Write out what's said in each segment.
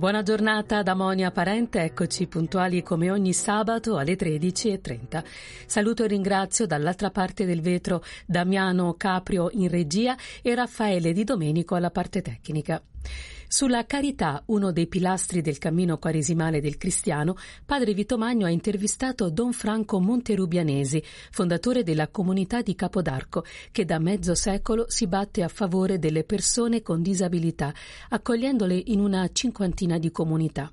buona giornata da Monia Parente, eccoci puntuali come ogni sabato alle 13.30. Saluto e ringrazio dall'altra parte del vetro Damiano Caprio in regia e Raffaele Di Domenico alla parte tecnica. Sulla carità, uno dei pilastri del cammino quaresimale del cristiano, padre Vito Magno ha intervistato Don Franco Monterubianesi, fondatore della comunità di Capodarco, che da mezzo secolo si batte a favore delle persone con disabilità, accogliendole in una cinquantina di comunità.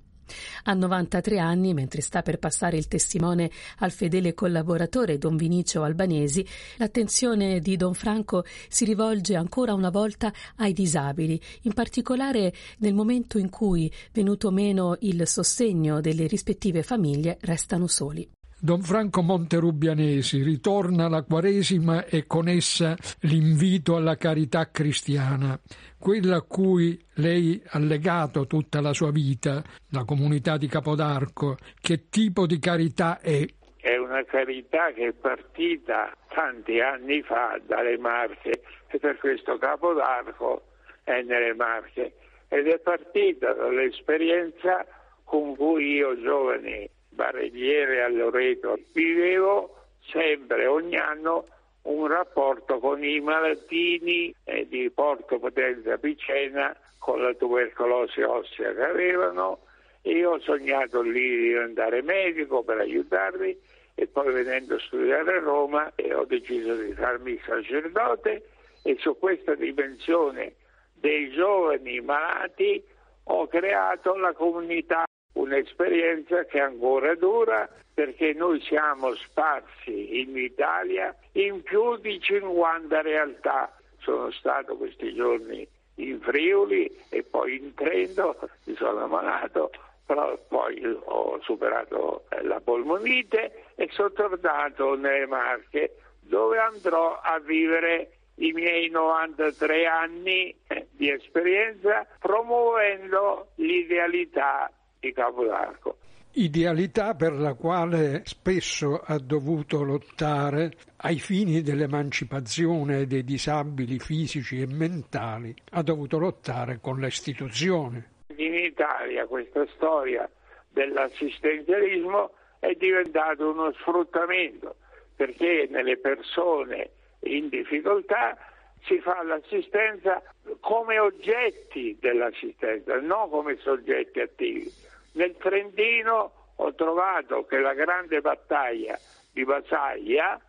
Ha 93 anni, mentre sta per passare il testimone al fedele collaboratore Don Vinicio Albanesi, l'attenzione di Don Franco si rivolge ancora una volta ai disabili, in particolare nel momento in cui, venuto meno il sostegno delle rispettive famiglie, restano soli. Don Franco Monterubianesi ritorna la Quaresima e con essa l'invito alla carità cristiana, quella a cui lei ha legato tutta la sua vita, la comunità di Capodarco. Che tipo di carità è? È una carità che è partita tanti anni fa dalle Marche e per questo Capodarco è nelle Marche ed è partita dall'esperienza con cui io giovane barelliere a Loreto. Vivevo sempre, ogni anno, un rapporto con i malatini eh, di Porto Potenza Picena con la tubercolosi ossea che avevano io ho sognato lì di diventare medico per aiutarli e poi venendo a studiare a Roma eh, ho deciso di farmi sacerdote e su questa dimensione dei giovani malati ho creato la comunità un'esperienza che ancora dura perché noi siamo sparsi in Italia in più di 50 realtà. Sono stato questi giorni in Friuli e poi in Trento, mi sono ammalato, però poi ho superato la polmonite e sono tornato nelle Marche dove andrò a vivere i miei 93 anni di esperienza promuovendo l'idealità di Capodarco. Idealità per la quale spesso ha dovuto lottare ai fini dell'emancipazione dei disabili fisici e mentali, ha dovuto lottare con le istituzioni. In Italia questa storia dell'assistenzialismo è diventata uno sfruttamento perché nelle persone in difficoltà si fa l'assistenza come oggetti dell'assistenza, non come soggetti attivi. Nel Trentino ho trovato che la grande battaglia di Basaglia,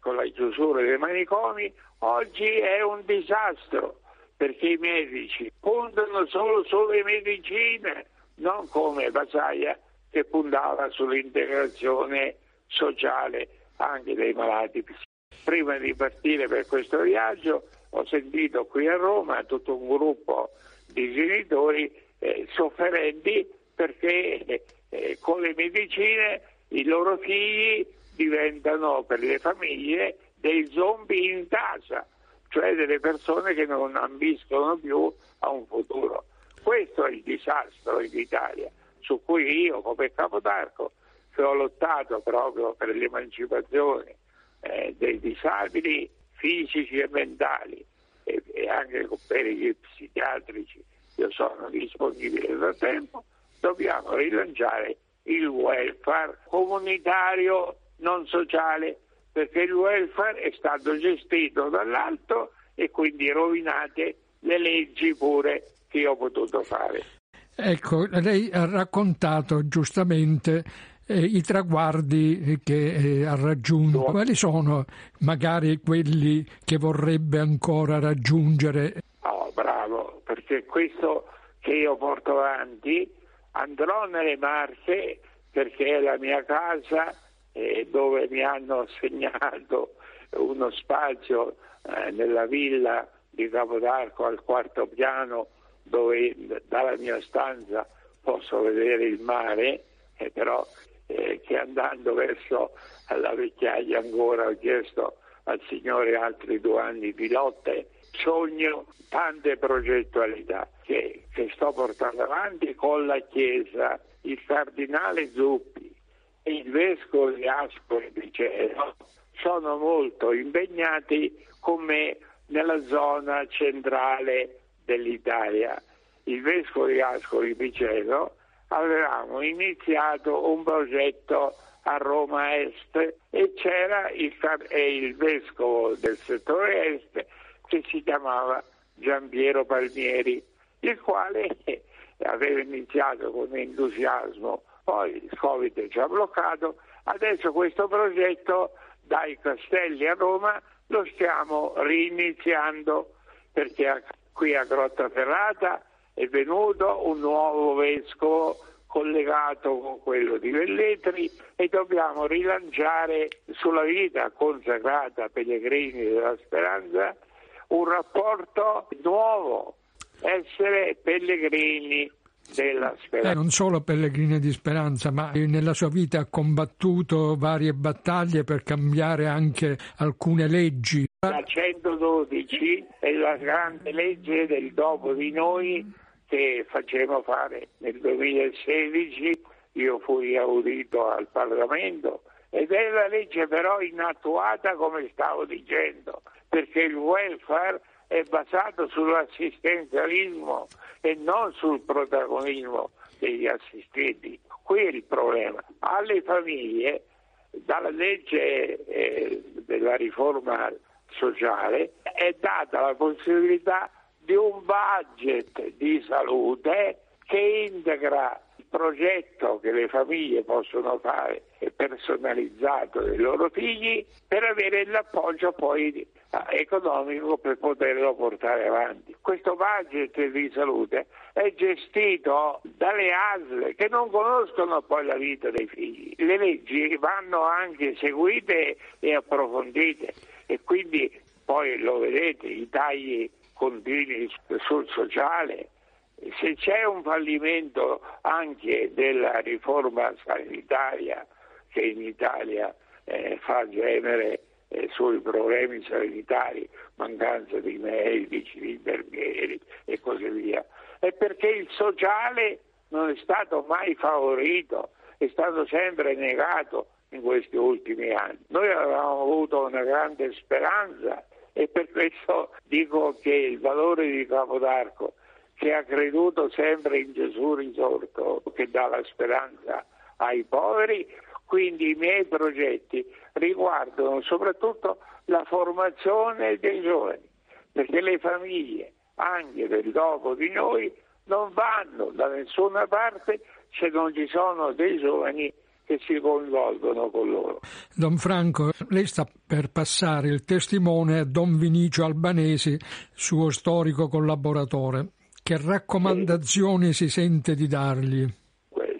con la chiusura dei manicomi, oggi è un disastro perché i medici puntano solo sulle medicine, non come Basaglia che puntava sull'integrazione sociale anche dei malati. Prima di partire per questo viaggio ho sentito qui a Roma tutto un gruppo di genitori eh, sofferenti perché eh, con le medicine i loro figli diventano per le famiglie dei zombie in casa, cioè delle persone che non ambiscono più a un futuro. Questo è il disastro in Italia, su cui io come Capodarco, che ho lottato proprio per l'emancipazione eh, dei disabili fisici e mentali e, e anche per gli psichiatrici, io sono disponibile da tempo, dobbiamo rilanciare il welfare comunitario non sociale perché il welfare è stato gestito dall'alto e quindi rovinate le leggi pure che io ho potuto fare. Ecco, lei ha raccontato giustamente eh, i traguardi che eh, ha raggiunto. Quali sono magari quelli che vorrebbe ancora raggiungere? Oh, bravo, perché questo che io porto avanti andrò nelle Marche perché è la mia casa eh, dove mi hanno assegnato uno spazio eh, nella villa di Capodarco al quarto piano dove dalla mia stanza posso vedere il mare, eh, però eh, che andando verso la vecchiaia ancora ho chiesto al Signore altri due anni di lotte, sogno tante progettualità che, che sto portando avanti con la Chiesa, il cardinale Zuppi e il vescovo di Ascoli di Cielo sono molto impegnati con me nella zona centrale dell'Italia. Il vescovo di Ascoli Piceno avevamo iniziato un progetto a Roma Est e c'era il, il vescovo del settore Est che si chiamava Giampiero Palmieri, il quale aveva iniziato con entusiasmo, poi il Covid ci ha bloccato, adesso questo progetto dai Castelli a Roma lo stiamo riniziando perché qui a Grottaferrata è venuto un nuovo vescovo collegato con quello di Velletri e dobbiamo rilanciare sulla vita consacrata a Pellegrini della Speranza un rapporto nuovo, essere pellegrini della speranza. Eh, non solo Pellegrini di Speranza, ma nella sua vita ha combattuto varie battaglie per cambiare anche alcune leggi. La 112 è la grande legge del dopo di noi che facemmo fare nel 2016. Io fui audito al Parlamento ed è la legge però inattuata come stavo dicendo, perché il welfare è basato sull'assistenzialismo e non sul protagonismo degli assistenti. Qui è il problema. Alle famiglie, dalla legge eh, della riforma sociale, è data la possibilità di un budget di salute che integra il progetto che le famiglie possono fare personalizzato dei loro figli per avere l'appoggio poi economico per poterlo portare avanti. Questo budget di salute è gestito dalle ASL che non conoscono poi la vita dei figli. Le leggi vanno anche seguite e approfondite e quindi poi lo vedete, i tagli continui sul sociale. Se c'è un fallimento anche della riforma sanitaria che in Italia eh, fa gemere eh, sui problemi sanitari, mancanza di medici, di infermieri e così via. È perché il sociale non è stato mai favorito, è stato sempre negato in questi ultimi anni. Noi avevamo avuto una grande speranza e per questo dico che il valore di Capodarco, che ha creduto sempre in Gesù risorto, che dà la speranza ai poveri, quindi i miei progetti riguardano soprattutto la formazione dei giovani, perché le famiglie, anche del dopo di noi, non vanno da nessuna parte se non ci sono dei giovani che si coinvolgono con loro. Don Franco, lei sta per passare il testimone a Don Vinicio Albanesi, suo storico collaboratore. Che raccomandazioni sì. si sente di dargli?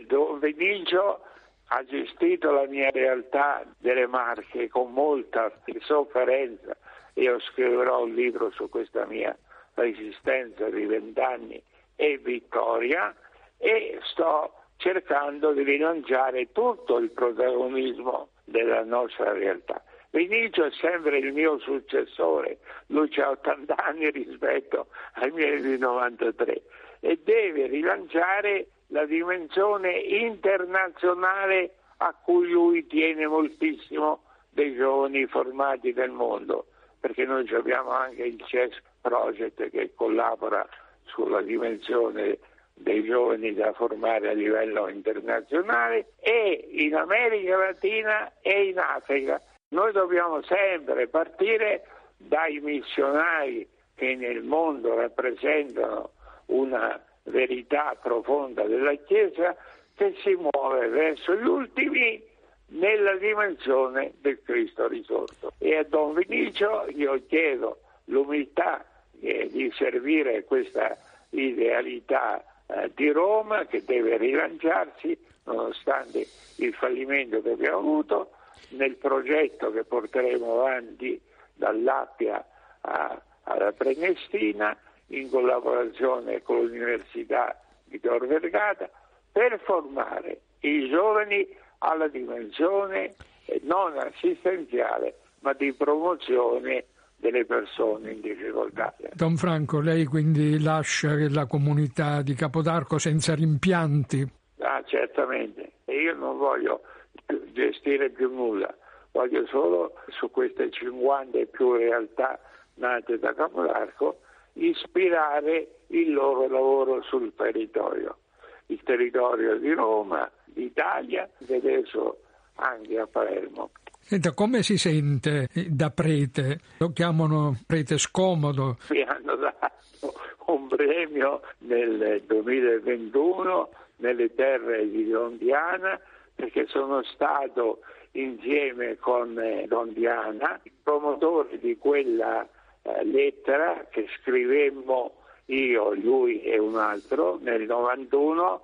Don Vinicio ha gestito la mia realtà delle Marche con molta sofferenza. Io scriverò un libro su questa mia resistenza di vent'anni e vittoria e sto cercando di rilanciare tutto il protagonismo della nostra realtà. Vinicio è sempre il mio successore, lui ha 80 anni rispetto ai miei di 93 e deve rilanciare la dimensione internazionale a cui lui tiene moltissimo dei giovani formati del mondo, perché noi abbiamo anche il CES Project che collabora sulla dimensione dei giovani da formare a livello internazionale e in America Latina e in Africa. Noi dobbiamo sempre partire dai missionari che nel mondo rappresentano una verità profonda della Chiesa che si muove verso gli ultimi nella dimensione del Cristo risorto. E a Don Vinicio io chiedo l'umiltà eh, di servire questa idealità eh, di Roma che deve rilanciarsi nonostante il fallimento che abbiamo avuto, nel progetto che porteremo avanti dall'Appia a, alla Prenestina in collaborazione con l'Università di Tor Vergata per formare i giovani alla dimensione eh, non assistenziale ma di promozione delle persone in difficoltà. Don Franco, lei quindi lascia la comunità di Capodarco senza rimpianti? Ah, certamente. E io non voglio gestire più nulla, voglio solo su queste 50 e più realtà nate da Capodarco ispirare il loro lavoro sul territorio, il territorio di Roma, d'Italia ed adesso anche a Palermo. Senta, come si sente da prete? Lo chiamano prete scomodo. Mi hanno dato un premio nel 2021 nelle terre di Dondiana perché sono stato insieme con Dondiana promotore di quella lettera che scrivemmo io, lui e un altro nel 91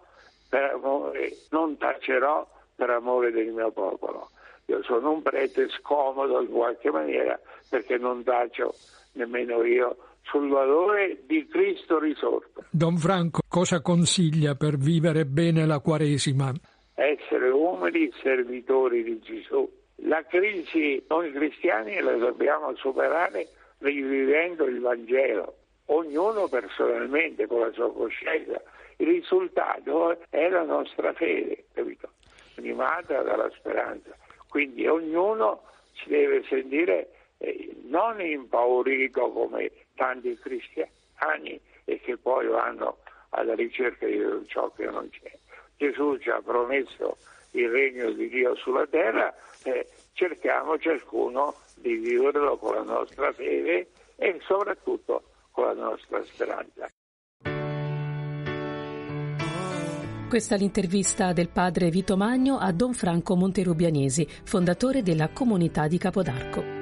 per amore, non tacerò per amore del mio popolo. Io sono un prete scomodo in qualche maniera perché non taccio nemmeno io sul valore di Cristo risorto. Don Franco, cosa consiglia per vivere bene la Quaresima? Essere umili servitori di Gesù. La crisi noi cristiani la dobbiamo superare rivivendo il Vangelo, ognuno personalmente con la sua coscienza. Il risultato è la nostra fede, capito? animata dalla speranza. Quindi ognuno si deve sentire eh, non impaurito come tanti cristiani e che poi vanno alla ricerca di ciò che non c'è. Gesù ci ha promesso il regno di Dio sulla terra e cerchiamo ciascuno di viverlo con la nostra fede e soprattutto con la nostra speranza. Questa è l'intervista del padre Vito Magno a Don Franco Monterubianesi, fondatore della comunità di Capodarco.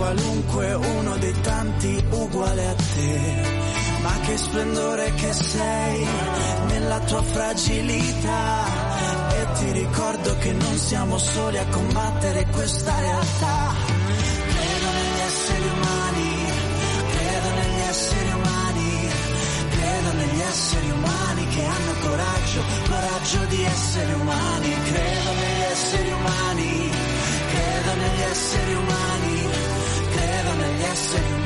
Qualunque, uno dei tanti uguale a te ma che splendore che sei nella tua fragilità. E ti ricordo che non siamo soli a combattere questa realtà. Credo negli esseri umani, credo negli esseri umani, credo negli esseri umani che hanno coraggio, coraggio di essere umani. Credo negli esseri umani, credo negli esseri umani, che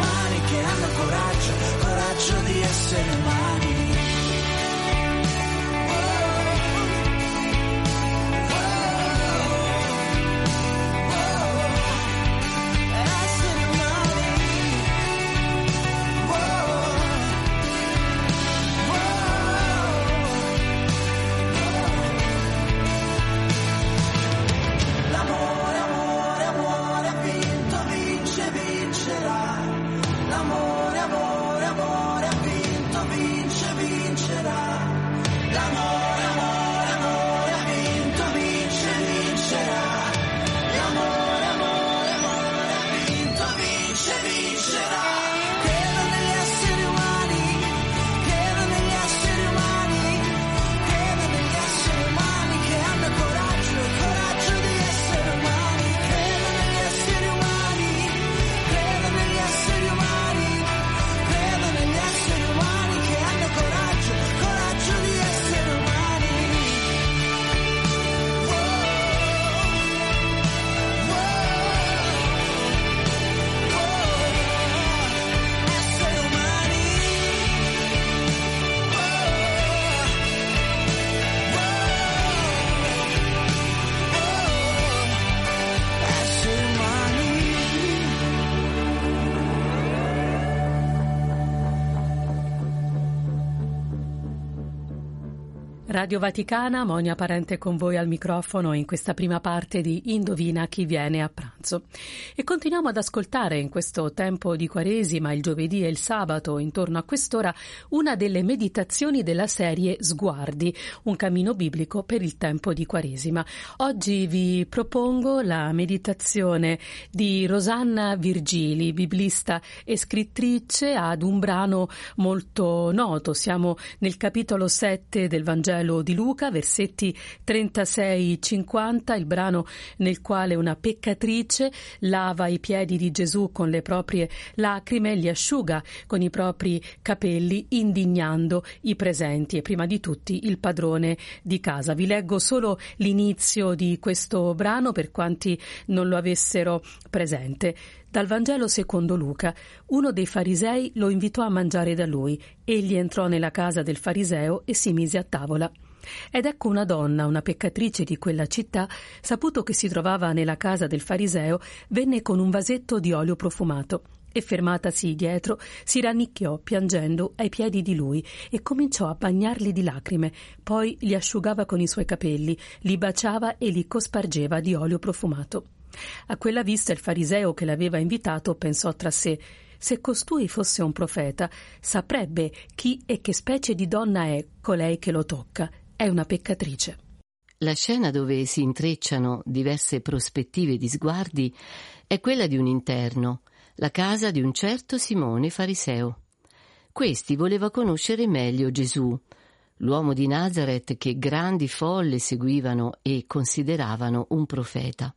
Radio Vaticana, Monia Parente con voi al microfono in questa prima parte di Indovina chi viene a pranzo. E continuiamo ad ascoltare in questo tempo di Quaresima, il giovedì e il sabato, intorno a quest'ora, una delle meditazioni della serie Sguardi, un cammino biblico per il tempo di Quaresima. Oggi vi propongo la meditazione di Rosanna Virgili, biblista e scrittrice ad un brano molto noto. Siamo nel capitolo 7 del Vangelo Vangelo di Luca, versetti 36-50, il brano nel quale una peccatrice lava i piedi di Gesù con le proprie lacrime e li asciuga con i propri capelli, indignando i presenti e prima di tutti il padrone di casa. Vi leggo solo l'inizio di questo brano per quanti non lo avessero presente. Dal Vangelo secondo Luca, uno dei farisei lo invitò a mangiare da lui. Egli entrò nella casa del fariseo e si mise a tavola. Ed ecco una donna, una peccatrice di quella città, saputo che si trovava nella casa del fariseo, venne con un vasetto di olio profumato e fermatasi dietro si rannicchiò piangendo ai piedi di lui e cominciò a bagnarli di lacrime, poi li asciugava con i suoi capelli, li baciava e li cospargeva di olio profumato. A quella vista il fariseo che l'aveva invitato pensò tra sé se costui fosse un profeta, saprebbe chi e che specie di donna è colei che lo tocca. È una peccatrice. La scena dove si intrecciano diverse prospettive di sguardi è quella di un interno, la casa di un certo Simone fariseo. Questi voleva conoscere meglio Gesù, l'uomo di Nazareth che grandi folle seguivano e consideravano un profeta.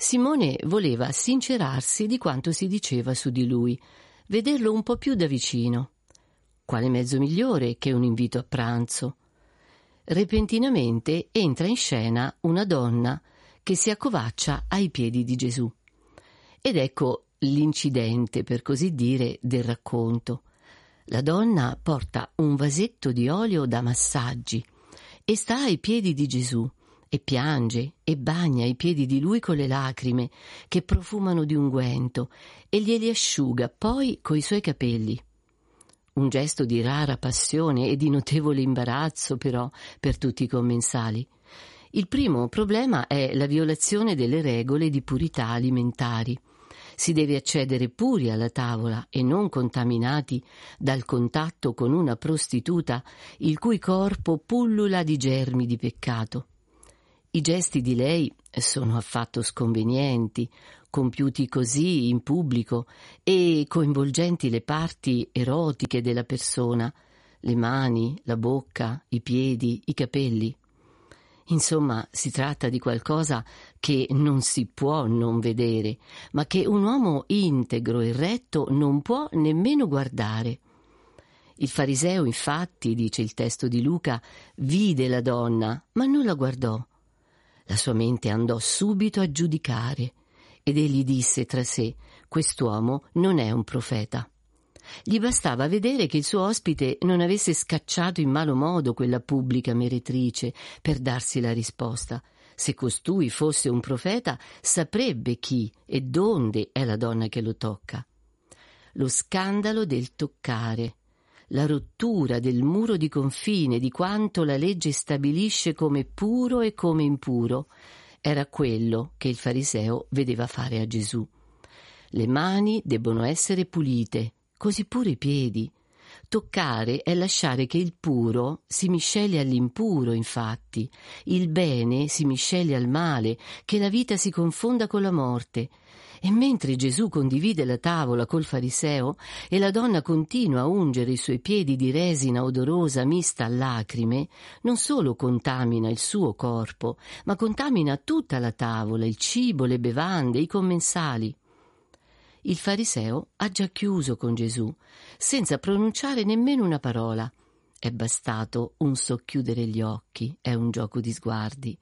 Simone voleva sincerarsi di quanto si diceva su di lui, vederlo un po' più da vicino. Quale mezzo migliore che un invito a pranzo? Repentinamente entra in scena una donna che si accovaccia ai piedi di Gesù. Ed ecco l'incidente, per così dire, del racconto. La donna porta un vasetto di olio da massaggi e sta ai piedi di Gesù e piange e bagna i piedi di lui con le lacrime che profumano di unguento e glieli asciuga poi coi suoi capelli. Un gesto di rara passione e di notevole imbarazzo, però, per tutti i commensali. Il primo problema è la violazione delle regole di purità alimentari. Si deve accedere puri alla tavola e non contaminati dal contatto con una prostituta il cui corpo pullula di germi di peccato. I gesti di lei sono affatto sconvenienti, compiuti così in pubblico e coinvolgenti le parti erotiche della persona, le mani, la bocca, i piedi, i capelli. Insomma, si tratta di qualcosa che non si può non vedere, ma che un uomo integro e retto non può nemmeno guardare. Il fariseo, infatti, dice il testo di Luca, vide la donna, ma non la guardò. La sua mente andò subito a giudicare ed egli disse tra sé quest'uomo non è un profeta. Gli bastava vedere che il suo ospite non avesse scacciato in malo modo quella pubblica meretrice per darsi la risposta. Se costui fosse un profeta, saprebbe chi e donde è la donna che lo tocca. Lo scandalo del toccare la rottura del muro di confine di quanto la legge stabilisce come puro e come impuro, era quello che il fariseo vedeva fare a Gesù. Le mani debbono essere pulite, così pure i piedi. Toccare è lasciare che il puro si misceli all'impuro, infatti, il bene si misceli al male, che la vita si confonda con la morte, e mentre Gesù condivide la tavola col fariseo e la donna continua a ungere i suoi piedi di resina odorosa mista a lacrime, non solo contamina il suo corpo, ma contamina tutta la tavola, il cibo, le bevande, i commensali. Il fariseo ha già chiuso con Gesù, senza pronunciare nemmeno una parola. È bastato un socchiudere gli occhi, è un gioco di sguardi.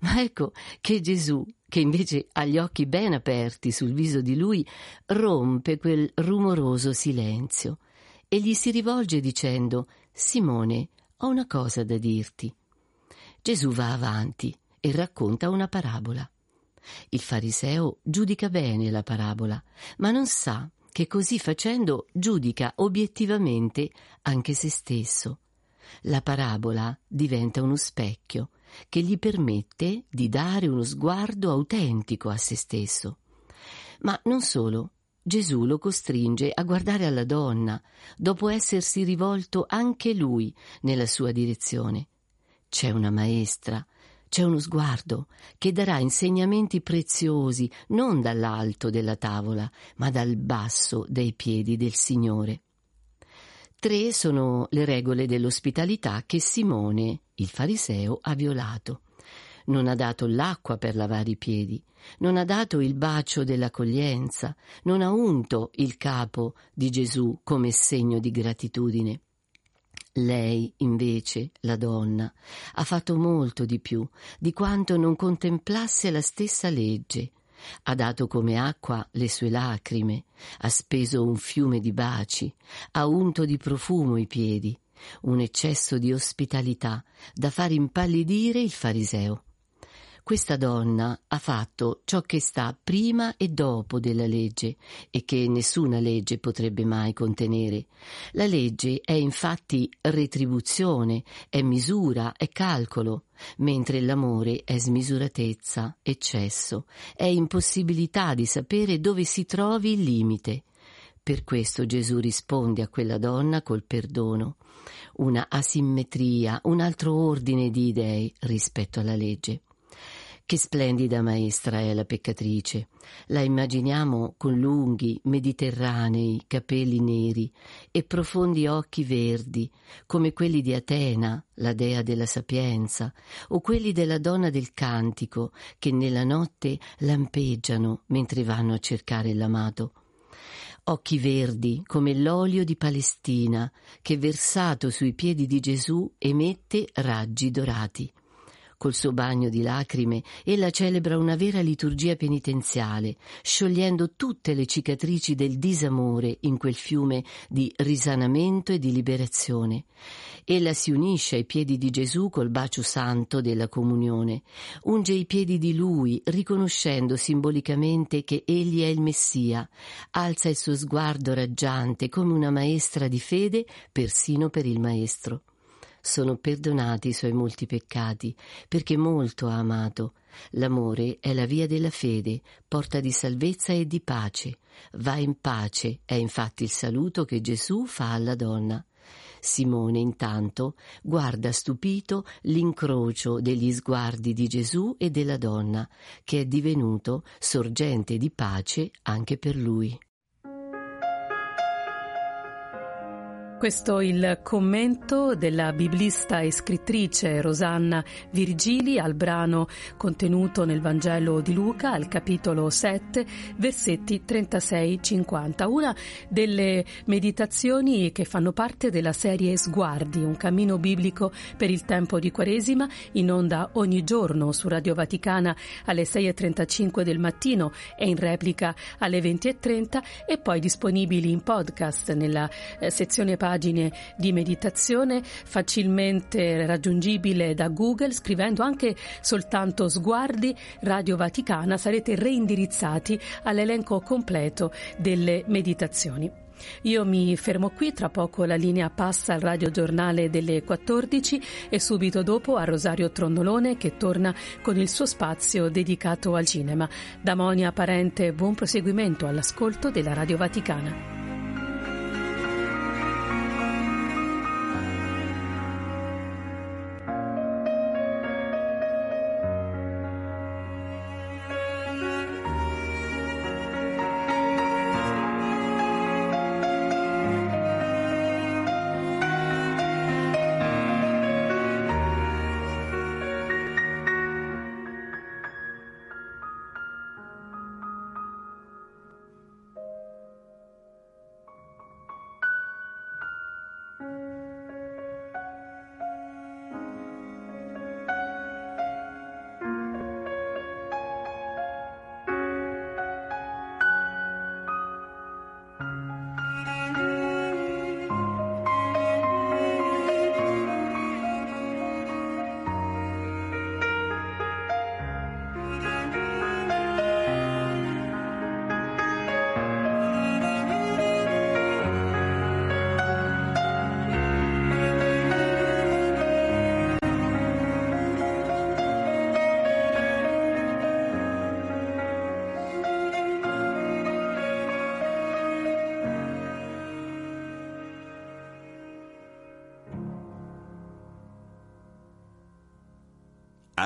Ma ecco che Gesù, che invece ha gli occhi ben aperti sul viso di lui, rompe quel rumoroso silenzio e gli si rivolge dicendo Simone, ho una cosa da dirti. Gesù va avanti e racconta una parabola. Il fariseo giudica bene la parabola, ma non sa che così facendo giudica obiettivamente anche se stesso. la parabola diventa uno specchio che gli permette di dare uno sguardo autentico a se stesso. Ma non solo, Gesù lo costringe a guardare alla donna, dopo essersi rivolto anche lui nella sua direzione. C'è una maestra, c'è uno sguardo che darà insegnamenti preziosi non dall'alto della tavola, ma dal basso dei piedi del Signore. Tre sono le regole dell'ospitalità che Simone, il fariseo, ha violato. Non ha dato l'acqua per lavare i piedi, non ha dato il bacio dell'accoglienza, non ha unto il capo di Gesù come segno di gratitudine. Lei, invece, la donna, ha fatto molto di più di quanto non contemplasse la stessa legge ha dato come acqua le sue lacrime, ha speso un fiume di baci, ha unto di profumo i piedi, un eccesso di ospitalità da far impallidire il fariseo. Questa donna ha fatto ciò che sta prima e dopo della legge e che nessuna legge potrebbe mai contenere. La legge è infatti retribuzione, è misura, è calcolo, mentre l'amore è smisuratezza, eccesso, è impossibilità di sapere dove si trovi il limite. Per questo Gesù risponde a quella donna col perdono, una asimmetria, un altro ordine di idee rispetto alla legge. Che splendida maestra è la peccatrice. La immaginiamo con lunghi, mediterranei capelli neri e profondi occhi verdi, come quelli di Atena, la dea della sapienza, o quelli della donna del cantico, che nella notte lampeggiano mentre vanno a cercare l'amato occhi verdi come l'olio di Palestina che versato sui piedi di Gesù emette raggi dorati. Col suo bagno di lacrime, ella celebra una vera liturgia penitenziale, sciogliendo tutte le cicatrici del disamore in quel fiume di risanamento e di liberazione. Ella si unisce ai piedi di Gesù col bacio santo della comunione, unge i piedi di lui, riconoscendo simbolicamente che egli è il Messia, alza il suo sguardo raggiante come una maestra di fede persino per il Maestro sono perdonati i suoi molti peccati, perché molto ha amato. L'amore è la via della fede, porta di salvezza e di pace. Va in pace è infatti il saluto che Gesù fa alla donna. Simone intanto guarda stupito l'incrocio degli sguardi di Gesù e della donna, che è divenuto sorgente di pace anche per lui. Questo il commento della biblista e scrittrice Rosanna Virgili al brano contenuto nel Vangelo di Luca al capitolo 7 versetti 36-50, una delle meditazioni che fanno parte della serie Sguardi, un cammino biblico per il tempo di Quaresima in onda ogni giorno su Radio Vaticana alle 6.35 del mattino e in replica alle 20.30 e poi disponibili in podcast nella eh, sezione pagine di meditazione facilmente raggiungibile da Google scrivendo anche soltanto sguardi Radio Vaticana sarete reindirizzati all'elenco completo delle meditazioni. Io mi fermo qui, tra poco la linea passa al radiogiornale delle 14 e subito dopo a Rosario Tronnolone che torna con il suo spazio dedicato al cinema. Da Monia Parente, buon proseguimento all'ascolto della Radio Vaticana.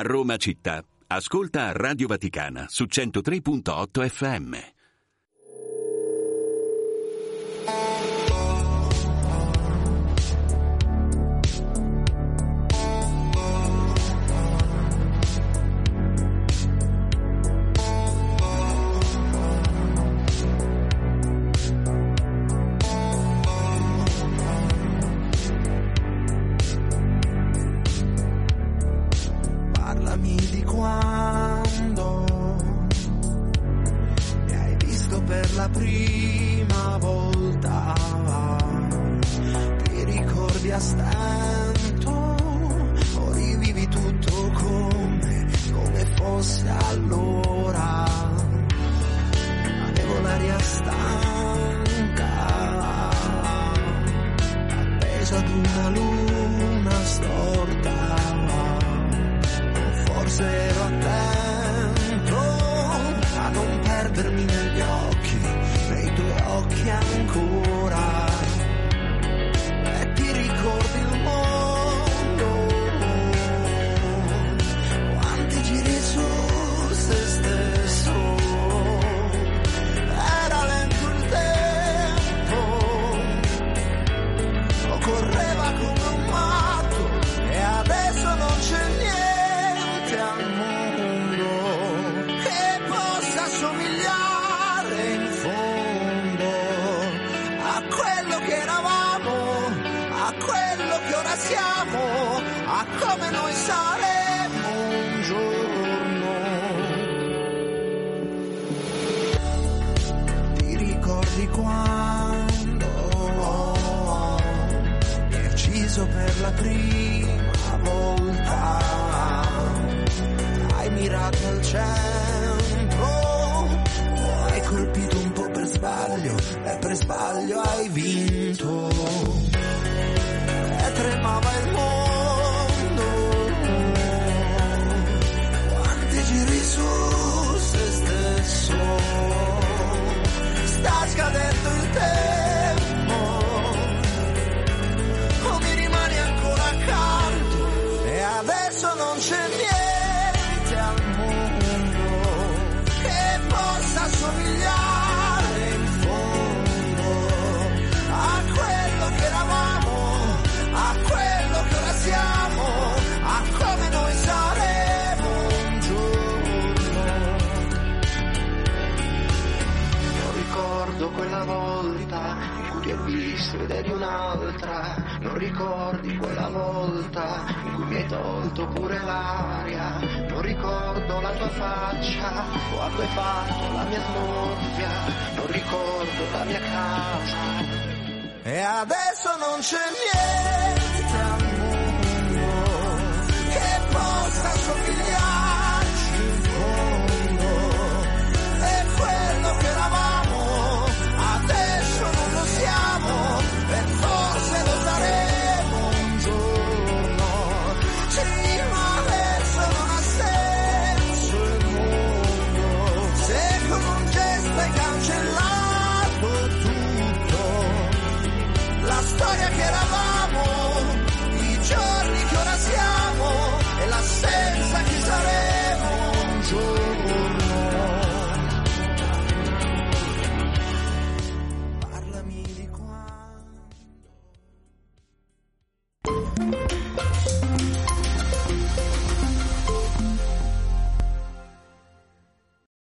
a Roma città, ascolta Radio Vaticana su 103.8 FM. tremaba el un'altra, non ricordi quella volta in cui mi hai tolto pure l'aria, non ricordo la tua faccia, ho fatto la mia smorfia, non ricordo la mia casa. E adesso non c'è niente al mondo che possa somigliare.